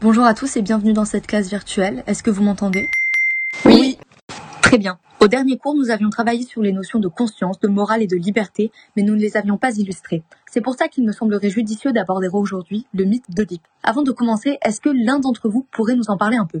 Bonjour à tous et bienvenue dans cette case virtuelle. Est-ce que vous m'entendez? Oui. Très bien. Au dernier cours, nous avions travaillé sur les notions de conscience, de morale et de liberté, mais nous ne les avions pas illustrées. C'est pour ça qu'il me semblerait judicieux d'aborder aujourd'hui le mythe d'Oedipe. Avant de commencer, est-ce que l'un d'entre vous pourrait nous en parler un peu?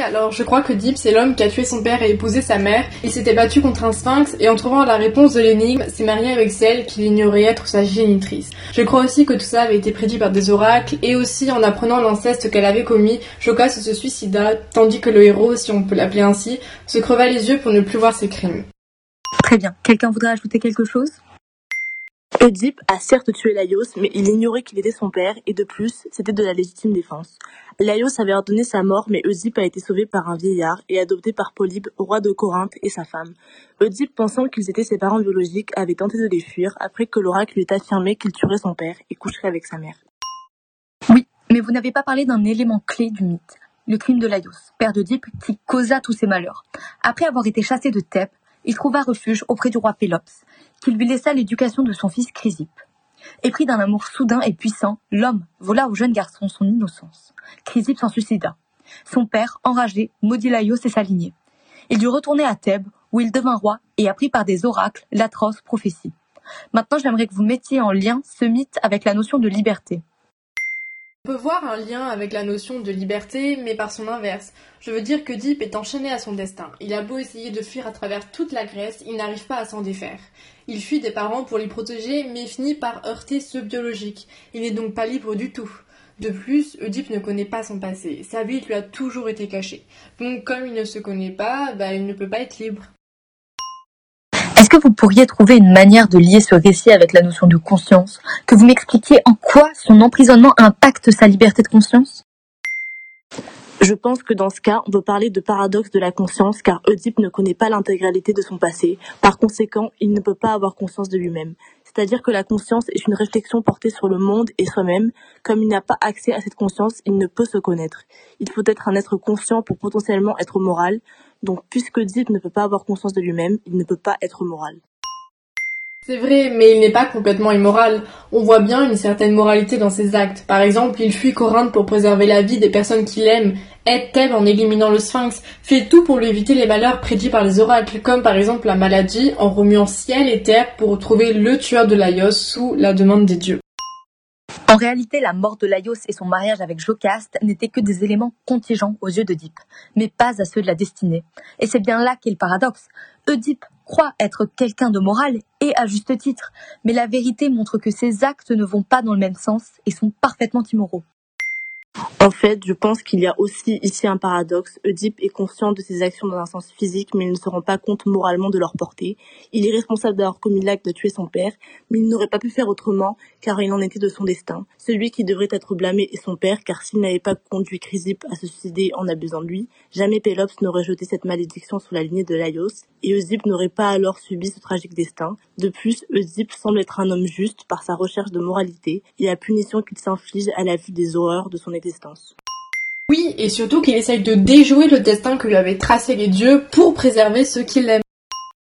Alors, je crois que Deep, c'est l'homme qui a tué son père et épousé sa mère. Il s'était battu contre un sphinx et en trouvant la réponse de l'énigme, s'est marié avec celle qu'il ignorait être sa génitrice. Je crois aussi que tout ça avait été prédit par des oracles et aussi en apprenant l'inceste qu'elle avait commis, Jokas se suicida, tandis que le héros, si on peut l'appeler ainsi, se creva les yeux pour ne plus voir ses crimes. Très bien. Quelqu'un voudrait ajouter quelque chose? Oedipe a certes tué Laios, mais il ignorait qu'il était son père, et de plus, c'était de la légitime défense. Laios avait ordonné sa mort, mais Oedipe a été sauvé par un vieillard et adopté par Polybe, roi de Corinthe, et sa femme. Oedipe, pensant qu'ils étaient ses parents biologiques, avait tenté de les fuir après que l'oracle lui ait affirmé qu'il tuerait son père et coucherait avec sa mère. Oui, mais vous n'avez pas parlé d'un élément clé du mythe, le crime de Laios, père d'Oedipe, qui causa tous ces malheurs. Après avoir été chassé de Thèbes, il trouva refuge auprès du roi Pélops, qui lui laissa l'éducation de son fils Chrysippe. Épris d'un amour soudain et puissant, l'homme vola au jeune garçon son innocence. Chrysippe s'en suicida. Son père, enragé, maudit Laios et sa. Il dut retourner à Thèbes, où il devint roi et apprit par des oracles l'atroce prophétie. Maintenant, j'aimerais que vous mettiez en lien ce mythe avec la notion de liberté. On peut voir un lien avec la notion de liberté, mais par son inverse. Je veux dire que est enchaîné à son destin. Il a beau essayer de fuir à travers toute la Grèce, il n'arrive pas à s'en défaire. Il fuit des parents pour les protéger, mais finit par heurter ceux biologiques. Il n'est donc pas libre du tout. De plus, Oedipe ne connaît pas son passé. Sa vie lui a toujours été cachée. Donc, comme il ne se connaît pas, bah, il ne peut pas être libre. Est-ce que vous pourriez trouver une manière de lier ce récit avec la notion de conscience? Que vous m'expliquiez en quoi son emprisonnement impacte sa liberté de conscience? Je pense que dans ce cas, on peut parler de paradoxe de la conscience car Oedipe ne connaît pas l'intégralité de son passé. Par conséquent, il ne peut pas avoir conscience de lui-même. C'est-à-dire que la conscience est une réflexion portée sur le monde et soi-même. Comme il n'a pas accès à cette conscience, il ne peut se connaître. Il faut être un être conscient pour potentiellement être moral. Donc, puisque Deep ne peut pas avoir conscience de lui-même, il ne peut pas être moral. C'est vrai, mais il n'est pas complètement immoral. On voit bien une certaine moralité dans ses actes. Par exemple, il fuit Corinthe pour préserver la vie des personnes qu'il aime, aide Thèbes en éliminant le sphinx, fait tout pour lui éviter les malheurs prédits par les oracles, comme par exemple la maladie, en remuant ciel et terre pour trouver le tueur de Laios sous la demande des dieux. En réalité, la mort de Laios et son mariage avec Jocaste n'étaient que des éléments contingents aux yeux d'Oedipe, mais pas à ceux de la destinée. Et c'est bien là qu'est le paradoxe. Oedipe croit être quelqu'un de moral, et à juste titre, mais la vérité montre que ses actes ne vont pas dans le même sens et sont parfaitement immoraux. En fait, je pense qu'il y a aussi ici un paradoxe. Oedipe est conscient de ses actions dans un sens physique, mais il ne se rend pas compte moralement de leur portée. Il est responsable d'avoir commis l'acte de tuer son père, mais il n'aurait pas pu faire autrement, car il en était de son destin. Celui qui devrait être blâmé est son père, car s'il n'avait pas conduit Chrysippe à se suicider en abusant de lui, jamais Pélops n'aurait jeté cette malédiction sur la lignée de Laios, et Oedipe n'aurait pas alors subi ce tragique destin. De plus, Oedipe semble être un homme juste par sa recherche de moralité et la punition qu'il s'inflige à la vue des horreurs de son. Oui, et surtout qu'il essaye de déjouer le destin que lui avaient tracé les dieux pour préserver ceux qu'il aime.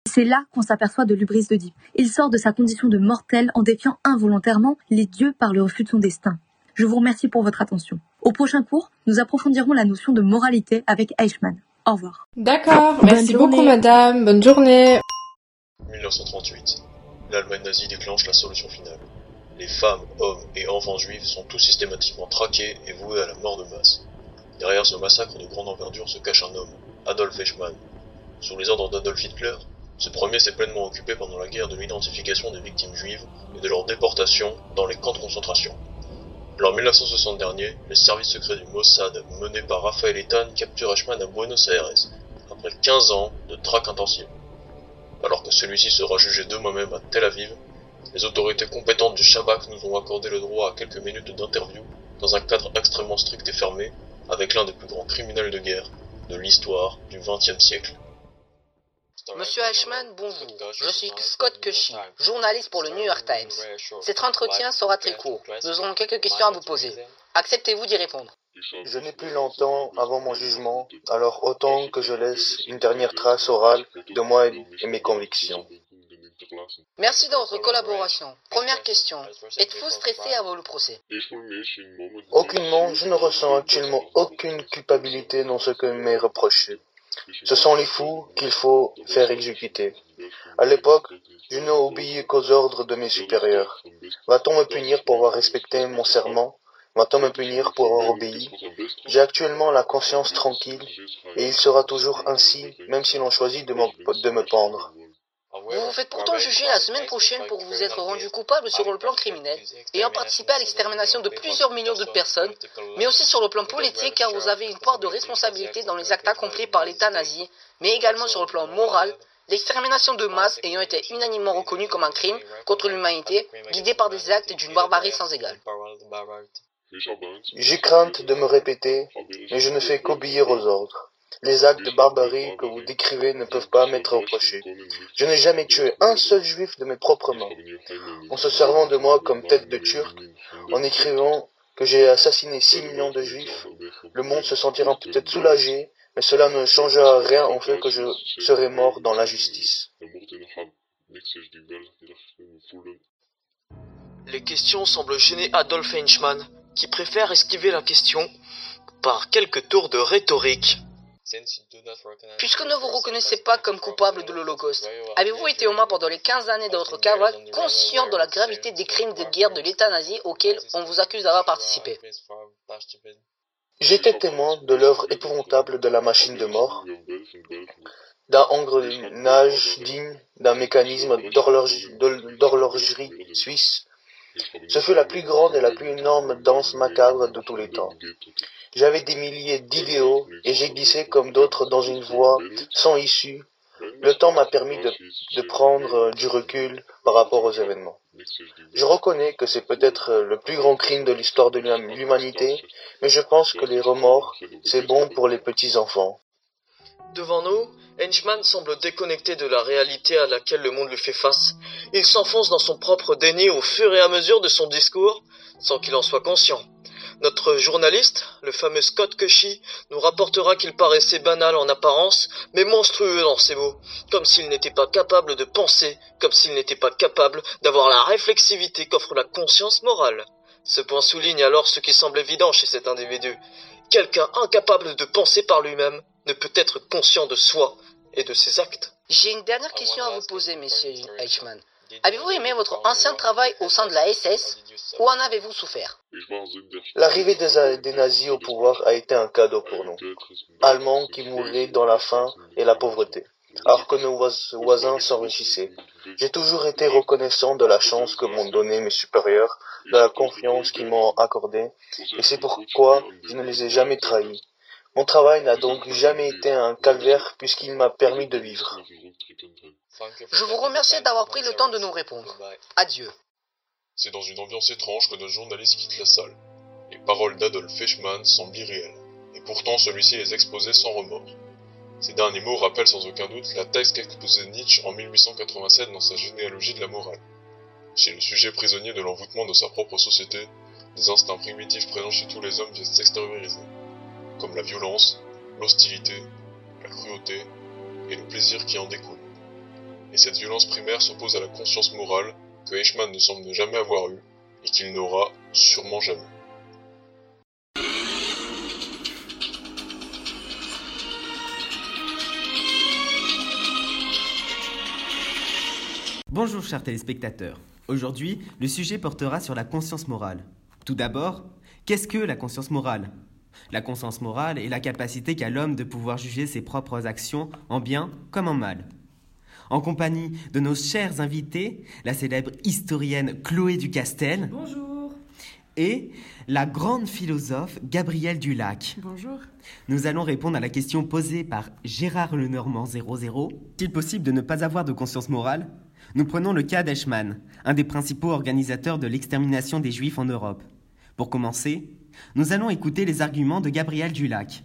C'est là qu'on s'aperçoit de l'ubris d'Oedipe. Il sort de sa condition de mortel en défiant involontairement les dieux par le refus de son destin. Je vous remercie pour votre attention. Au prochain cours, nous approfondirons la notion de moralité avec Eichmann. Au revoir. D'accord, merci beaucoup madame, bonne journée. 1938. L'Allemagne nazie déclenche la solution finale. Les femmes, hommes et enfants juifs sont tous systématiquement traqués et voués à la mort de masse. Derrière ce massacre de grande envergure se cache un homme, Adolf Eichmann. Sous les ordres d'Adolf Hitler, ce premier s'est pleinement occupé pendant la guerre de l'identification des victimes juives et de leur déportation dans les camps de concentration. L'an 1960 dernier, les services secrets du Mossad, menés par Raphaël Etan, capturent Eichmann à Buenos Aires, après 15 ans de traque intensive. Alors que celui-ci sera jugé de moi-même à Tel Aviv, les autorités compétentes du Shabak nous ont accordé le droit à quelques minutes d'interview dans un cadre extrêmement strict et fermé avec l'un des plus grands criminels de guerre de l'histoire du XXe siècle. Monsieur Eichmann, bonjour. Je suis Scott Cushy, journaliste pour le New York Times. Cet entretien sera très court. Nous aurons quelques questions à vous poser. Acceptez-vous d'y répondre Je n'ai plus longtemps avant mon jugement, alors autant que je laisse une dernière trace orale de moi et mes convictions. Merci de votre collaboration. Première question. Êtes-vous stressé avant le procès? Aucunement, je ne ressens actuellement aucune culpabilité dans ce que m'est reproché. Ce sont les fous qu'il faut faire exécuter. À l'époque, je n'ai obéi qu'aux ordres de mes supérieurs. Va-t-on me punir pour avoir respecté mon serment Va-t-on me punir pour avoir obéi J'ai actuellement la conscience tranquille et il sera toujours ainsi, même si l'on choisit de, de me pendre. Vous vous faites pourtant juger la semaine prochaine pour vous être rendu coupable sur le plan criminel, ayant participé à l'extermination de plusieurs millions de personnes, mais aussi sur le plan politique car vous avez une part de responsabilité dans les actes accomplis par l'État nazi, mais également sur le plan moral, l'extermination de masse ayant été unanimement reconnue comme un crime contre l'humanité, guidé par des actes d'une barbarie sans égale. J'ai crainte de me répéter, mais je ne fais qu'obéir aux ordres. Les actes de barbarie que vous décrivez ne peuvent pas m'être reprochés. Je n'ai jamais tué un seul juif de mes propres mains. En se servant de moi comme tête de turc, en écrivant que j'ai assassiné 6 millions de juifs, le monde se sentira peut-être soulagé, mais cela ne changera rien en fait que je serai mort dans l'injustice. Les questions semblent gêner Adolf Eichmann, qui préfère esquiver la question par quelques tours de rhétorique. Puisque ne vous reconnaissez pas comme coupable de l'Holocauste, avez-vous été au moins pendant les 15 années de votre cavale conscient de la gravité des crimes de guerre de l'État nazi auxquels on vous accuse d'avoir participé J'étais témoin de l'œuvre épouvantable de la machine de mort, d'un engrenage digne d'un mécanisme d'horlogerie suisse, ce fut la plus grande et la plus énorme danse macabre de tous les temps. J'avais des milliers d'idéaux et j'ai glissé comme d'autres dans une voie sans issue. Le temps m'a permis de, prendre du recul par rapport aux événements. Je reconnais que c'est peut-être le plus grand crime de l'histoire de l'humanité, mais je pense que les remords, c'est bon pour les petits-enfants. Devant nous, Henchman semble déconnecté de la réalité à laquelle le monde lui fait face. Il s'enfonce dans son propre déni au fur et à mesure de son discours, sans qu'il en soit conscient. Notre journaliste, le fameux Scott Cushy, nous rapportera qu'il paraissait banal en apparence, mais monstrueux dans ses mots, comme s'il n'était pas capable de penser, comme s'il n'était pas capable d'avoir la réflexivité qu'offre la conscience morale. Ce point souligne alors ce qui semble évident chez cet individu. Quelqu'un incapable de penser par lui-même ne peut être conscient de soi et de ses actes. J'ai une dernière question à vous poser, monsieur Eichmann. Avez-vous aimé votre ancien travail au sein de la SS ou en avez-vous souffert? L'arrivée des, nazis au pouvoir a été un cadeau pour nous, Allemands qui mouraient dans la faim et la pauvreté, alors que nos voisins s'enrichissaient. J'ai toujours été reconnaissant de la chance que m'ont donnée mes supérieurs, de la confiance qu'ils m'ont accordée, et c'est pourquoi je ne les ai jamais trahis. Mon travail n'a donc jamais été un calvaire puisqu'il m'a permis de vivre. Je vous remercie d'avoir pris le temps de nous répondre. Adieu. C'est dans une ambiance étrange que notre journaliste quitte la salle. Les paroles d'Adolf Feichmann semblent irréelles, et pourtant celui-ci les exposait sans remords. Ces derniers mots rappellent sans aucun doute la thèse qu'exposait Nietzsche en 1887 dans sa généalogie de la morale. Chez le sujet prisonnier de l'envoûtement de sa propre société, des instincts primitifs présents chez tous les hommes viennent s'extérioriser comme la violence, l'hostilité, la cruauté et le plaisir qui en découle. Et cette violence primaire s'oppose à la conscience morale que Eichmann ne semble jamais avoir eue et qu'il n'aura sûrement jamais. Bonjour chers téléspectateurs. Aujourd'hui, le sujet portera sur la conscience morale. Tout d'abord, qu'est-ce que la conscience morale? La conscience morale est la capacité qu'a l'homme de pouvoir juger ses propres actions en bien comme en mal. En compagnie de nos chers invités, la célèbre historienne Chloé Ducastel. Bonjour. Et la grande philosophe Gabrielle Dulac. Bonjour. Nous allons répondre à la question posée par Gérard Lenormand 00. Est-il possible de ne pas avoir de conscience morale? Nous prenons le cas d'Eichmann, un des principaux organisateurs de l'extermination des Juifs en Europe. Pour commencer, nous allons écouter les arguments de Gabriel Dulac.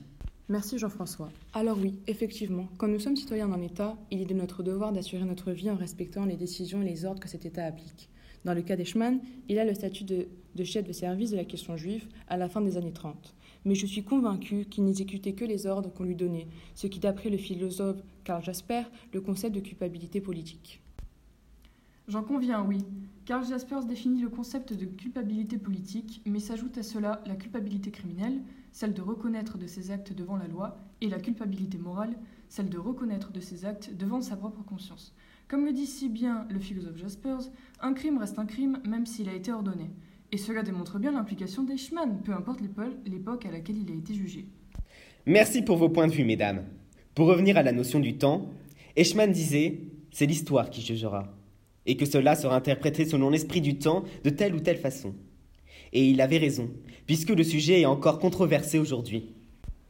Merci Jean-François. Alors oui, effectivement, quand nous sommes citoyens d'un État, il est de notre devoir d'assurer notre vie en respectant les décisions et les ordres que cet État applique. Dans le cas d'Eichmann, il a le statut de, chef de service de la question juive à la fin des années 30. Mais je suis convaincu qu'il n'exécutait que les ordres qu'on lui donnait, ce qui, d'après le philosophe Karl Jasper, le concept de culpabilité politique. J'en conviens, oui. Karl Jaspers définit le concept de culpabilité politique, mais s'ajoute à cela la culpabilité criminelle, celle de reconnaître de ses actes devant la loi, et la culpabilité morale, celle de reconnaître de ses actes devant sa propre conscience. Comme le dit si bien le philosophe Jaspers, un crime reste un crime même s'il a été ordonné. Et cela démontre bien l'implication d'Eichmann, peu importe l'époque à laquelle il a été jugé. Merci pour vos points de vue, mesdames. Pour revenir à la notion du temps, Eichmann disait C'est l'histoire qui jugera et que cela sera interprété selon l'esprit du temps de telle ou telle façon. Et il avait raison, puisque le sujet est encore controversé aujourd'hui.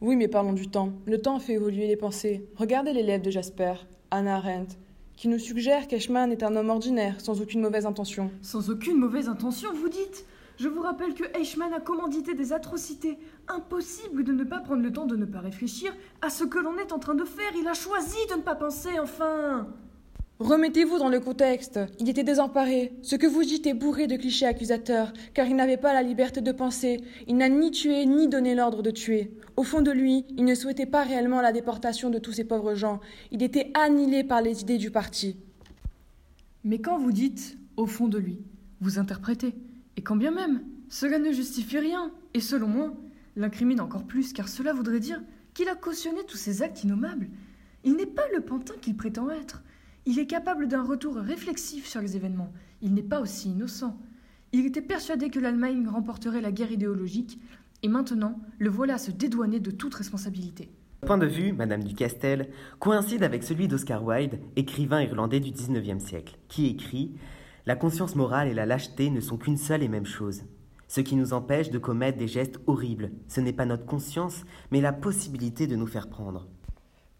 Oui, mais parlons du temps. Le temps fait évoluer les pensées. Regardez l'élève de Jasper, Anna Arendt, qui nous suggère qu'Eichmann est un homme ordinaire, sans aucune mauvaise intention. Sans aucune mauvaise intention, vous dites? Je vous rappelle que Eichmann a commandité des atrocités. Impossible de ne pas prendre le temps de ne pas réfléchir à ce que l'on est en train de faire. Il a choisi de ne pas penser, enfin Remettez-vous dans le contexte. Il était désemparé. Ce que vous dites est bourré de clichés accusateurs, car il n'avait pas la liberté de penser. Il n'a ni tué ni donné l'ordre de tuer. Au fond de lui, il ne souhaitait pas réellement la déportation de tous ces pauvres gens. Il était annihilé par les idées du parti. Mais quand vous dites au fond de lui, vous interprétez. Et quand bien même, cela ne justifie rien, et selon moi, l'incrimine encore plus, car cela voudrait dire qu'il a cautionné tous ces actes innommables. Il n'est pas le pantin qu'il prétend être. Il est capable d'un retour réflexif sur les événements. Il n'est pas aussi innocent. Il était persuadé que l'Allemagne remporterait la guerre idéologique, et maintenant, le voilà à se dédouaner de toute responsabilité. Point de vue, Madame Ducastel, coïncide avec celui d'Oscar Wilde, écrivain irlandais du XIXe siècle, qui écrit La conscience morale et la lâcheté ne sont qu'une seule et même chose. Ce qui nous empêche de commettre des gestes horribles, ce n'est pas notre conscience, mais la possibilité de nous faire prendre.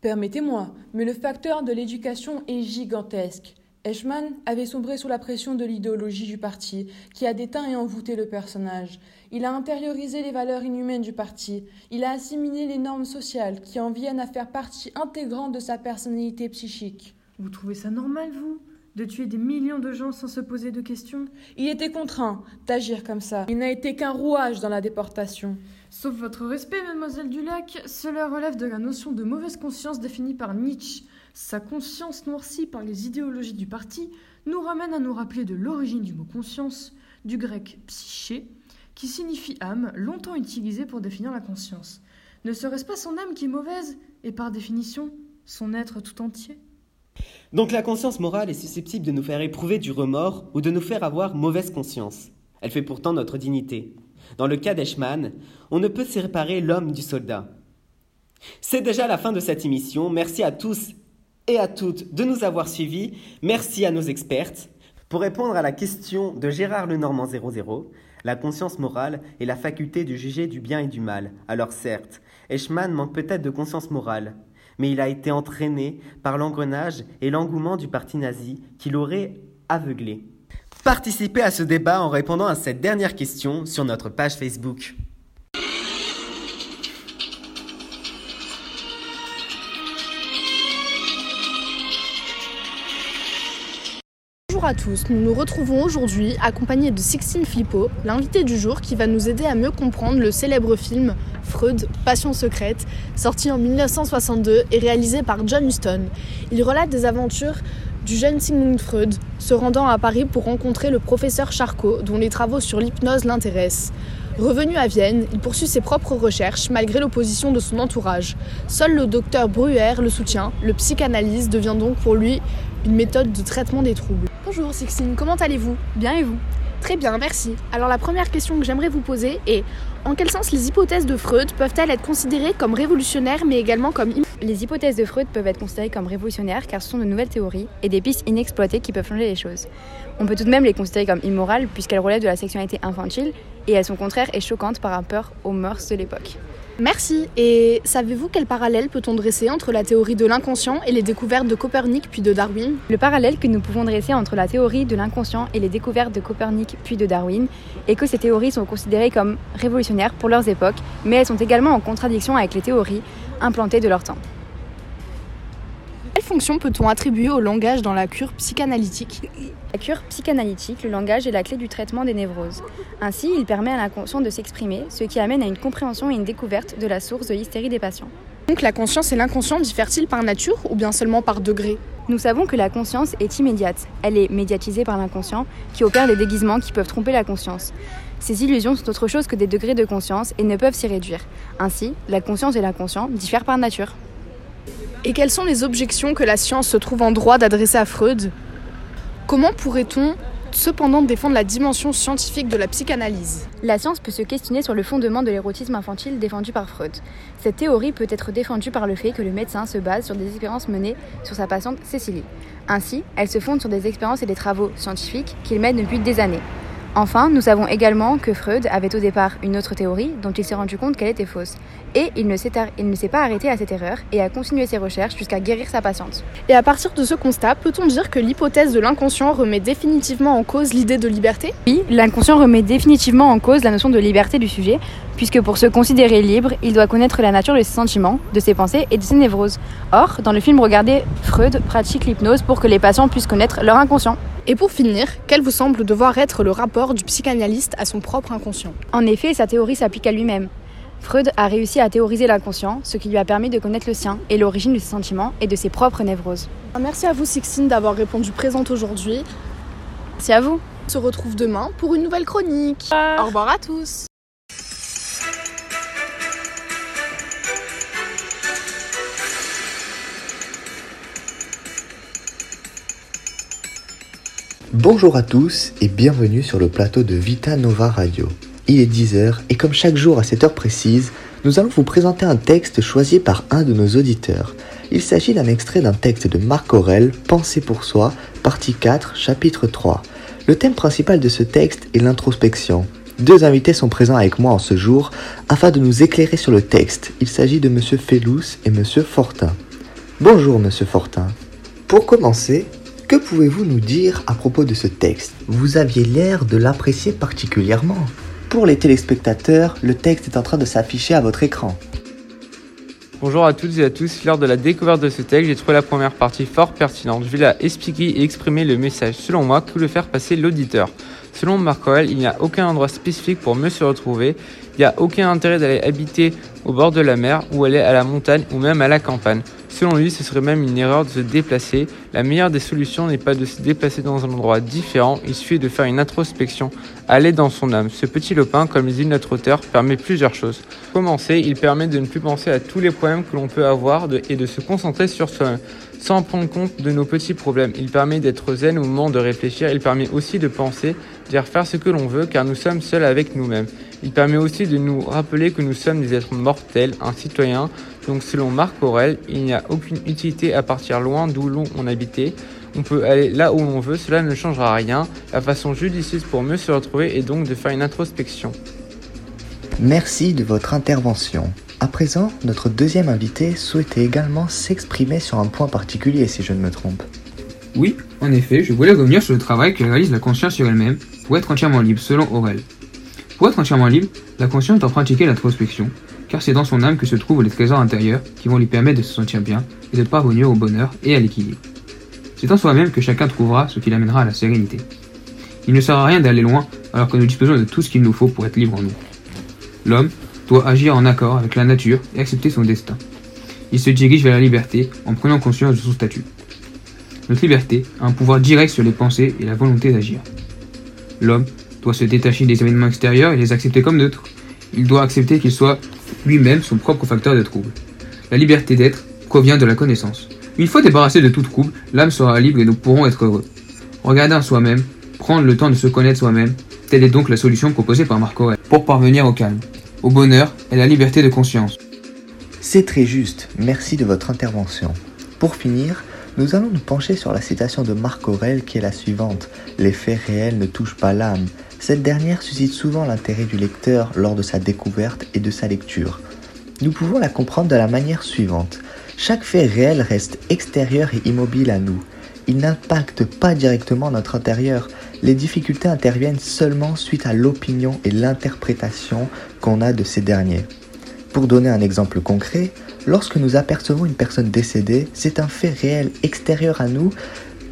Permettez-moi, mais le facteur de l'éducation est gigantesque. Eichmann avait sombré sous la pression de l'idéologie du parti, qui a déteint et envoûté le personnage. Il a intériorisé les valeurs inhumaines du parti. Il a assimilé les normes sociales qui en viennent à faire partie intégrante de sa personnalité psychique. Vous trouvez ça normal, vous De tuer des millions de gens sans se poser de questions? Il était contraint d'agir comme ça. Il n'a été qu'un rouage dans la déportation. Sauf votre respect, mademoiselle Dulac, cela relève de la notion de mauvaise conscience définie par Nietzsche. Sa conscience noircie par les idéologies du parti nous ramène à nous rappeler de l'origine du mot conscience, du grec psyché, qui signifie âme, longtemps utilisé pour définir la conscience. Ne serait-ce pas son âme qui est mauvaise, et par définition, son être tout entier? Donc la conscience morale est susceptible de nous faire éprouver du remords ou de nous faire avoir mauvaise conscience. Elle fait pourtant notre dignité. Dans le cas d'Eichmann, on ne peut séparer l'homme du soldat. C'est déjà la fin de cette émission. Merci à tous et à toutes de nous avoir suivis. Merci à nos expertes. Pour répondre à la question de Gérard Lenormand 00, la conscience morale est la faculté de juger du bien et du mal. Alors certes, Eichmann manque peut-être de conscience morale, mais il a été entraîné par l'engrenage et l'engouement du parti nazi qui l'aurait aveuglé. Participez à ce débat en répondant à cette dernière question sur notre page Facebook. Bonjour à tous, nous nous retrouvons aujourd'hui accompagnés de Sixtine Flippo, l'invité du jour qui va nous aider à mieux comprendre le célèbre film Freud, Passion secrète, sorti en 1962 et réalisé par John Huston. Il relate des aventures du jeune Sigmund Freud se rendant à Paris pour rencontrer le professeur Charcot, dont les travaux sur l'hypnose l'intéressent. Revenu à Vienne, il poursuit ses propres recherches malgré l'opposition de son entourage. Seul le docteur Bruyère le soutient. Le psychanalyse devient donc pour lui une méthode de traitement des troubles. Bonjour Sixtine, comment allez-vous? Bien et vous? Très bien, merci. Alors la première question que j'aimerais vous poser est en quel sens les hypothèses de Freud peuvent-elles être considérées comme révolutionnaires mais également comme Les hypothèses de Freud peuvent être considérées comme révolutionnaires car ce sont de nouvelles théories et des pistes inexploitées qui peuvent changer les choses. On peut tout de même les considérer comme immorales puisqu'elles relèvent de la sexualité infantile et elles sont contraires et choquantes par rapport aux mœurs de l'époque. Merci. Et savez-vous quel parallèle peut-on dresser entre la théorie de l'inconscient et les découvertes de Copernic puis de Darwin? Le parallèle que nous pouvons dresser entre la théorie de l'inconscient et les découvertes de Copernic puis de Darwin est que ces théories sont considérées comme révolutionnaires pour leurs époques, mais elles sont également en contradiction avec les théories implantées de leur temps. Quelle fonction peut-on attribuer au langage dans la cure psychanalytique La cure psychanalytique, le langage est la clé du traitement des névroses. Ainsi, il permet à l'inconscient de s'exprimer, ce qui amène à une compréhension et une découverte de la source de l'hystérie des patients. Donc la conscience et l'inconscient diffèrent-ils par nature ou bien seulement par degré? Nous savons que la conscience est immédiate. Elle est médiatisée par l'inconscient qui opère des déguisements qui peuvent tromper la conscience. Ces illusions sont autre chose que des degrés de conscience et ne peuvent s'y réduire. Ainsi, la conscience et l'inconscient diffèrent par nature. Et quelles sont les objections que la science se trouve en droit d'adresser à Freud? Comment pourrait-on cependant défendre la dimension scientifique de la psychanalyse? La science peut se questionner sur le fondement de l'érotisme infantile défendu par Freud. Cette théorie peut être défendue par le fait que le médecin se base sur des expériences menées sur sa patiente Cécilie. Ainsi, elle se fonde sur des expériences et des travaux scientifiques qu'il mène depuis des années. Enfin, nous savons également que Freud avait au départ une autre théorie dont il s'est rendu compte qu'elle était fausse. Et il ne s'est pas arrêté à cette erreur et a continué ses recherches jusqu'à guérir sa patiente. Et à partir de ce constat, peut-on dire que l'hypothèse de l'inconscient remet définitivement en cause l'idée de liberté? Oui, l'inconscient remet définitivement en cause la notion de liberté du sujet, puisque pour se considérer libre, il doit connaître la nature de ses sentiments, de ses pensées et de ses névroses. Or, dans le film regardé, Freud pratique l'hypnose pour que les patients puissent connaître leur inconscient. Et pour finir, quel vous semble devoir être le rapport du psychanalyste à son propre inconscient? En effet, sa théorie s'applique à lui-même. Freud a réussi à théoriser l'inconscient, ce qui lui a permis de connaître le sien et l'origine de ses sentiments et de ses propres névroses. Merci à vous Sixtine d'avoir répondu présente aujourd'hui. Merci à vous. On se retrouve demain pour une nouvelle chronique. Au revoir à tous. Bonjour à tous et bienvenue sur le plateau de Vita Nova Radio. Il est 10h et comme chaque jour à cette heure précise, nous allons vous présenter un texte choisi par un de nos auditeurs. Il s'agit d'un extrait d'un texte de Marc Aurel, Pensée pour soi, partie 4, chapitre 3. Le thème principal de ce texte est l'introspection. Deux invités sont présents avec moi en ce jour afin de nous éclairer sur le texte. Il s'agit de Monsieur Fellous et Monsieur Fortin. Bonjour Monsieur Fortin. Pour commencer, que pouvez-vous nous dire à propos de ce texte? Vous aviez l'air de l'apprécier particulièrement. Pour les téléspectateurs, le texte est en train de s'afficher à votre écran. Bonjour à toutes et à tous, lors de la découverte de ce texte, j'ai trouvé la première partie fort pertinente. Je vais la expliquer et exprimer le message, selon moi, que le faire passer l'auditeur? Selon Aurel, il n'y a aucun endroit spécifique pour mieux se retrouver, il n'y a aucun intérêt d'aller habiter au bord de la mer ou aller à la montagne ou même à la campagne. Selon lui, ce serait même une erreur de se déplacer. La meilleure des solutions n'est pas de se déplacer dans un endroit différent, il suffit de faire une introspection, aller dans son âme. Ce petit lopin, comme le dit notre auteur, permet plusieurs choses. Commencer, il permet de ne plus penser à tous les problèmes que l'on peut avoir et de se concentrer sur soi-même sans prendre compte de nos petits problèmes. Il permet d'être zen au moment de réfléchir. Il permet aussi de penser, de faire ce que l'on veut, car nous sommes seuls avec nous-mêmes. Il permet aussi de nous rappeler que nous sommes des êtres mortels, un citoyen. Donc selon Marc Aurel, il n'y a aucune utilité à partir loin d'où l'on habitait. On peut aller là où l'on veut, cela ne changera rien. La façon judicieuse pour mieux se retrouver est donc de faire une introspection. Merci de votre intervention. À présent, notre deuxième invité souhaitait également s'exprimer sur un point particulier, si je ne me trompe. Oui, en effet, je voulais revenir sur le travail que réalise la conscience sur elle-même pour être entièrement libre, selon Aurel. Pour être entièrement libre, la conscience doit pratiquer l'introspection, car c'est dans son âme que se trouvent les trésors intérieurs qui vont lui permettre de se sentir bien et de parvenir au bonheur et à l'équilibre. C'est en soi-même que chacun trouvera ce qui l'amènera à la sérénité. Il ne sert à rien d'aller loin alors que nous disposons de tout ce qu'il nous faut pour être libre en nous. L'homme doit agir en accord avec la nature et accepter son destin. Il se dirige vers la liberté en prenant conscience de son statut. Notre liberté a un pouvoir direct sur les pensées et la volonté d'agir. L'homme doit se détacher des événements extérieurs et les accepter comme neutres. Il doit accepter qu'il soit lui-même son propre facteur de trouble. La liberté d'être provient de la connaissance. Une fois débarrassé de tout trouble, l'âme sera libre et nous pourrons être heureux. Regarder en soi-même, prendre le temps de se connaître soi-même, telle est donc la solution proposée par Marc Aurèle pour parvenir au calme au bonheur et la liberté de conscience. C'est très juste, merci de votre intervention. Pour finir, nous allons nous pencher sur la citation de Marc Aurel qui est la suivante. Les faits réels ne touchent pas l'âme. Cette dernière suscite souvent l'intérêt du lecteur lors de sa découverte et de sa lecture. Nous pouvons la comprendre de la manière suivante. Chaque fait réel reste extérieur et immobile à nous. Il n'impacte pas directement notre intérieur, les difficultés interviennent seulement suite à l'opinion et l'interprétation qu'on a de ces derniers. Pour donner un exemple concret, lorsque nous apercevons une personne décédée, c'est un fait réel extérieur à nous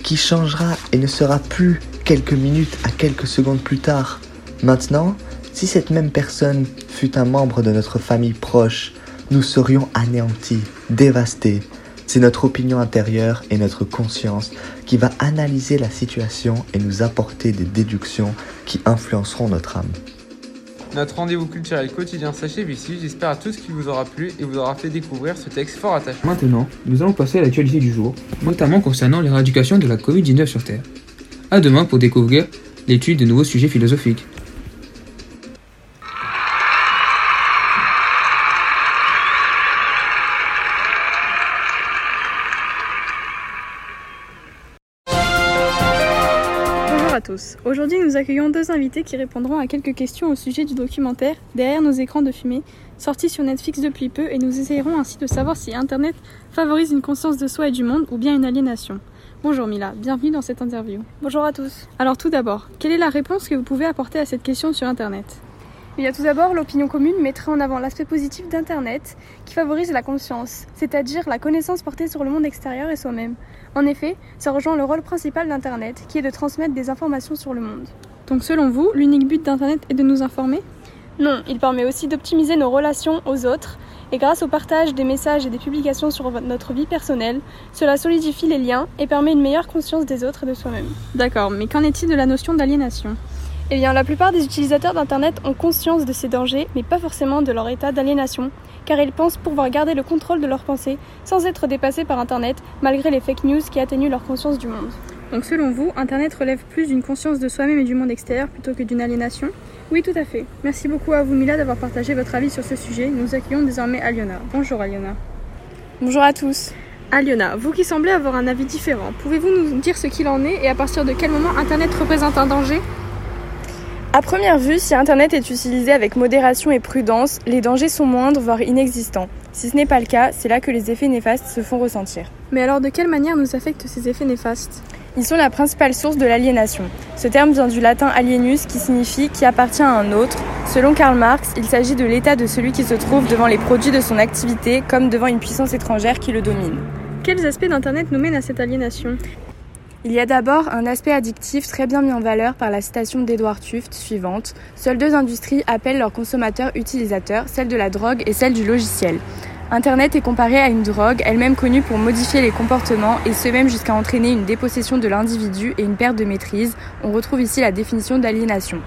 qui changera et ne sera plus quelques minutes à quelques secondes plus tard. Maintenant, si cette même personne fut un membre de notre famille proche, nous serions anéantis, dévastés. C'est notre opinion intérieure et notre conscience qui va analyser la situation et nous apporter des déductions qui influenceront notre âme. Notre rendez-vous culturel quotidien s'achève ici. J'espère à tous qu'il vous aura plu et vous aura fait découvrir ce texte fort attachant. Maintenant, nous allons passer à l'actualité du jour, notamment concernant l'éradication de la Covid-19 sur Terre. À demain pour découvrir l'étude de nouveaux sujets philosophiques. Aujourd'hui, nous accueillons deux invités qui répondront à quelques questions au sujet du documentaire Derrière nos écrans de fumée, sorti sur Netflix depuis peu, et nous essayerons ainsi de savoir si Internet favorise une conscience de soi et du monde ou bien une aliénation. Bonjour Mila, bienvenue dans cette interview. Bonjour à tous. Alors tout d'abord, quelle est la réponse que vous pouvez apporter à cette question sur Internet? Il y a tout d'abord, l'opinion commune mettrait en avant l'aspect positif d'Internet qui favorise la conscience, c'est-à-dire la connaissance portée sur le monde extérieur et soi-même. En effet, ça rejoint le rôle principal d'Internet qui est de transmettre des informations sur le monde. Donc selon vous, l'unique but d'Internet est de nous informer? Non, il permet aussi d'optimiser nos relations aux autres et grâce au partage des messages et des publications sur notre vie personnelle, cela solidifie les liens et permet une meilleure conscience des autres et de soi-même. D'accord, mais qu'en est-il de la notion d'aliénation? Eh bien, la plupart des utilisateurs d'Internet ont conscience de ces dangers, mais pas forcément de leur état d'aliénation, car ils pensent pouvoir garder le contrôle de leurs pensées sans être dépassés par Internet, malgré les fake news qui atténuent leur conscience du monde. Donc selon vous, Internet relève plus d'une conscience de soi-même et du monde extérieur plutôt que d'une aliénation? Oui, tout à fait. Merci beaucoup à vous Mila d'avoir partagé votre avis sur ce sujet. Nous accueillons désormais Aliona. Bonjour Aliona. Bonjour à tous. Aliona, vous qui semblez avoir un avis différent, pouvez-vous nous dire ce qu'il en est et à partir de quel moment Internet représente un danger? À première vue, si Internet est utilisé avec modération et prudence, les dangers sont moindres, voire inexistants. Si ce n'est pas le cas, c'est là que les effets néfastes se font ressentir. Mais alors de quelle manière nous affectent ces effets néfastes? Ils sont la principale source de l'aliénation. Ce terme vient du latin alienus qui signifie qui appartient à un autre. Selon Karl Marx, il s'agit de l'état de celui qui se trouve devant les produits de son activité comme devant une puissance étrangère qui le domine. Quels aspects d'Internet nous mènent à cette aliénation? Il y a d'abord un aspect addictif très bien mis en valeur par la citation d'Edouard Tuft suivante. Seules deux industries appellent leurs consommateurs utilisateurs, celle de la drogue et celle du logiciel. Internet est comparé à une drogue, elle-même connue pour modifier les comportements et ce même jusqu'à entraîner une dépossession de l'individu et une perte de maîtrise. On retrouve ici la définition d'aliénation.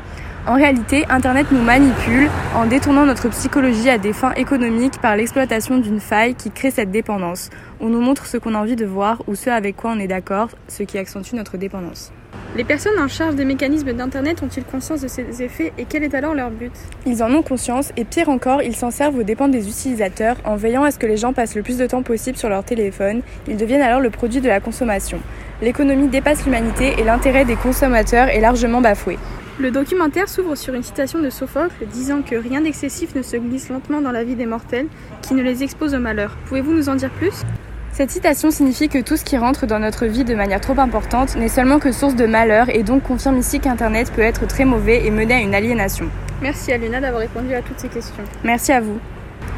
En réalité, Internet nous manipule en détournant notre psychologie à des fins économiques par l'exploitation d'une faille qui crée cette dépendance. On nous montre ce qu'on a envie de voir ou ce avec quoi on est d'accord, ce qui accentue notre dépendance. Les personnes en charge des mécanismes d'Internet ont-ils conscience de ces effets et quel est alors leur but? Ils en ont conscience et pire encore, ils s'en servent aux dépens des utilisateurs en veillant à ce que les gens passent le plus de temps possible sur leur téléphone. Ils deviennent alors le produit de la consommation. L'économie dépasse l'humanité et l'intérêt des consommateurs est largement bafoué. Le documentaire s'ouvre sur une citation de Sophocle disant que rien d'excessif ne se glisse lentement dans la vie des mortels qui ne les expose au malheur. Pouvez-vous nous en dire plus? Cette citation signifie que tout ce qui rentre dans notre vie de manière trop importante n'est seulement que source de malheur et donc confirme ici qu'Internet peut être très mauvais et mener à une aliénation. Merci Aluna d'avoir répondu à toutes ces questions. Merci à vous.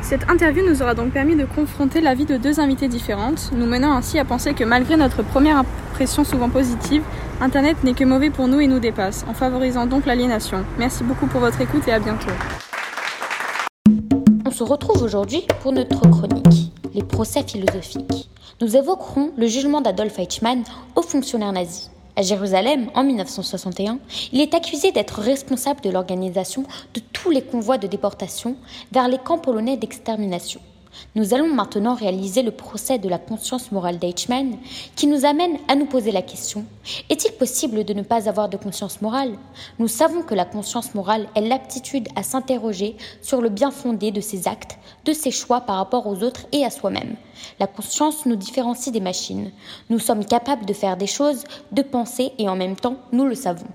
Cette interview nous aura donc permis de confronter la vie de deux invités différentes, nous menant ainsi à penser que malgré notre première impression souvent positive, Internet n'est que mauvais pour nous et nous dépasse, en favorisant donc l'aliénation. Merci beaucoup pour votre écoute et à bientôt. On se retrouve aujourd'hui pour notre chronique, les procès philosophiques. Nous évoquerons le jugement d'Adolf Eichmann aux fonctionnaires nazis. À Jérusalem, en 1961, il est accusé d'être responsable de l'organisation de tous les convois de déportation vers les camps polonais d'extermination. Nous allons maintenant réaliser le procès de la conscience morale d'Eichmann qui nous amène à nous poser la question est-il possible de ne pas avoir de conscience morale? Nous savons que la conscience morale est l'aptitude à s'interroger sur le bien fondé de ses actes, de ses choix par rapport aux autres et à soi-même. La conscience nous différencie des machines. Nous sommes capables de faire des choses, de penser et en même temps nous le savons.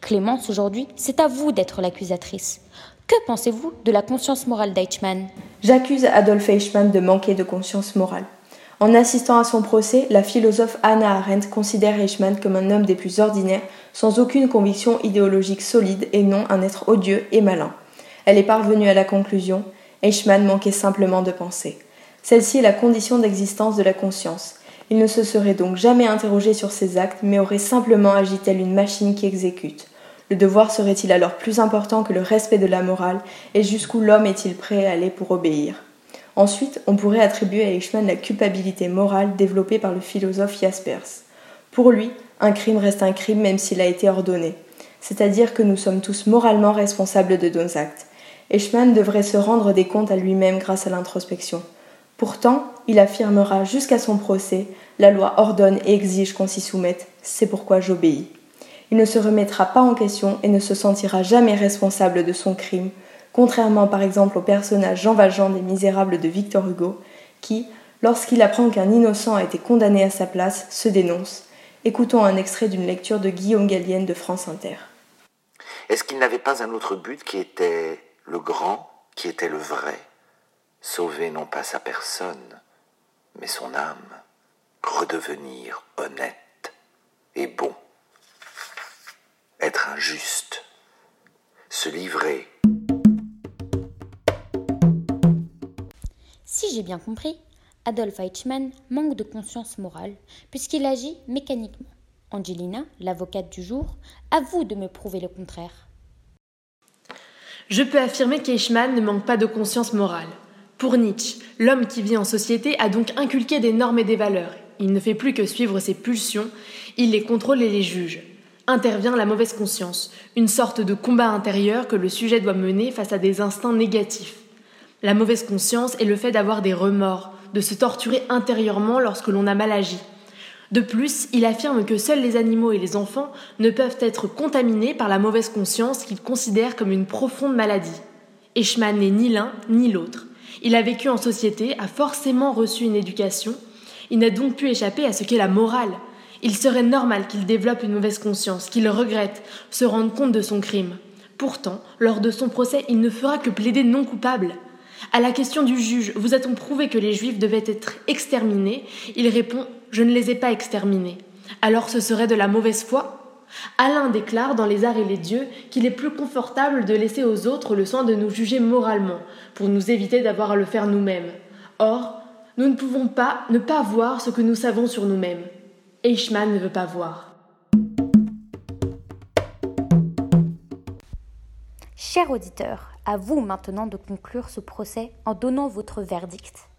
Clémence, aujourd'hui, c'est à vous d'être l'accusatrice. Que pensez-vous de la conscience morale d'Eichmann? J'accuse Adolf Eichmann de manquer de conscience morale. En assistant à son procès, la philosophe Anna Arendt considère Eichmann comme un homme des plus ordinaires, sans aucune conviction idéologique solide et non un être odieux et malin. Elle est parvenue à la conclusion Eichmann manquait simplement de pensée. Celle-ci est la condition d'existence de la conscience. Il ne se serait donc jamais interrogé sur ses actes, mais aurait simplement agi telle une machine qui exécute. Le devoir serait-il alors plus important que le respect de la morale, et jusqu'où l'homme est-il prêt à aller pour obéir? Ensuite, on pourrait attribuer à Eichmann la culpabilité morale développée par le philosophe Jaspers. Pour lui, un crime reste un crime même s'il a été ordonné, c'est-à-dire que nous sommes tous moralement responsables de nos actes. Eichmann devrait se rendre des comptes à lui-même grâce à l'introspection. Pourtant, il affirmera jusqu'à son procès La loi ordonne et exige qu'on s'y soumette, c'est pourquoi j'obéis. Il ne se remettra pas en question et ne se sentira jamais responsable de son crime, contrairement par exemple au personnage Jean Valjean des Misérables de Victor Hugo, qui, lorsqu'il apprend qu'un innocent a été condamné à sa place, se dénonce. Écoutons un extrait d'une lecture de Guillaume Gallienne de France Inter. Est-ce qu'il n'avait pas un autre but qui était le grand, qui était le vrai? Sauver non pas sa personne, mais son âme, redevenir honnête et bon, être injuste, se livrer Si j'ai bien compris, Adolf Eichmann manque de conscience morale puisqu'il agit mécaniquement. Angelina, l'avocate du jour, à vous de me prouver le contraire. Je peux affirmer qu'Eichmann ne manque pas de conscience morale. Pour Nietzsche, l'homme qui vit en société a donc inculqué des normes et des valeurs. Il ne fait plus que suivre ses pulsions, il les contrôle et les juge. Intervient la mauvaise conscience, une sorte de combat intérieur que le sujet doit mener face à des instincts négatifs. La mauvaise conscience est le fait d'avoir des remords, de se torturer intérieurement lorsque l'on a mal agi. De plus, il affirme que seuls les animaux et les enfants ne peuvent être contaminés par la mauvaise conscience qu'il considère comme une profonde maladie. Eichmann n'est ni l'un ni l'autre. Il a vécu en société, a forcément reçu une éducation. Il n'a donc pu échapper à ce qu'est la morale. Il serait normal qu'il développe une mauvaise conscience, qu'il regrette, se rende compte de son crime. Pourtant, lors de son procès, il ne fera que plaider non coupable. À la question du juge Vous a-t-on prouvé que les Juifs devaient être exterminés? il répond Je ne les ai pas exterminés. Alors ce serait de la mauvaise foi? Alain déclare dans Les Arts et les Dieux qu'il est plus confortable de laisser aux autres le soin de nous juger moralement, pour nous éviter d'avoir à le faire nous-mêmes. Or, nous ne pouvons pas ne pas voir ce que nous savons sur nous-mêmes. Eichmann ne veut pas voir. Cher auditeur, à vous maintenant de conclure ce procès en donnant votre verdict.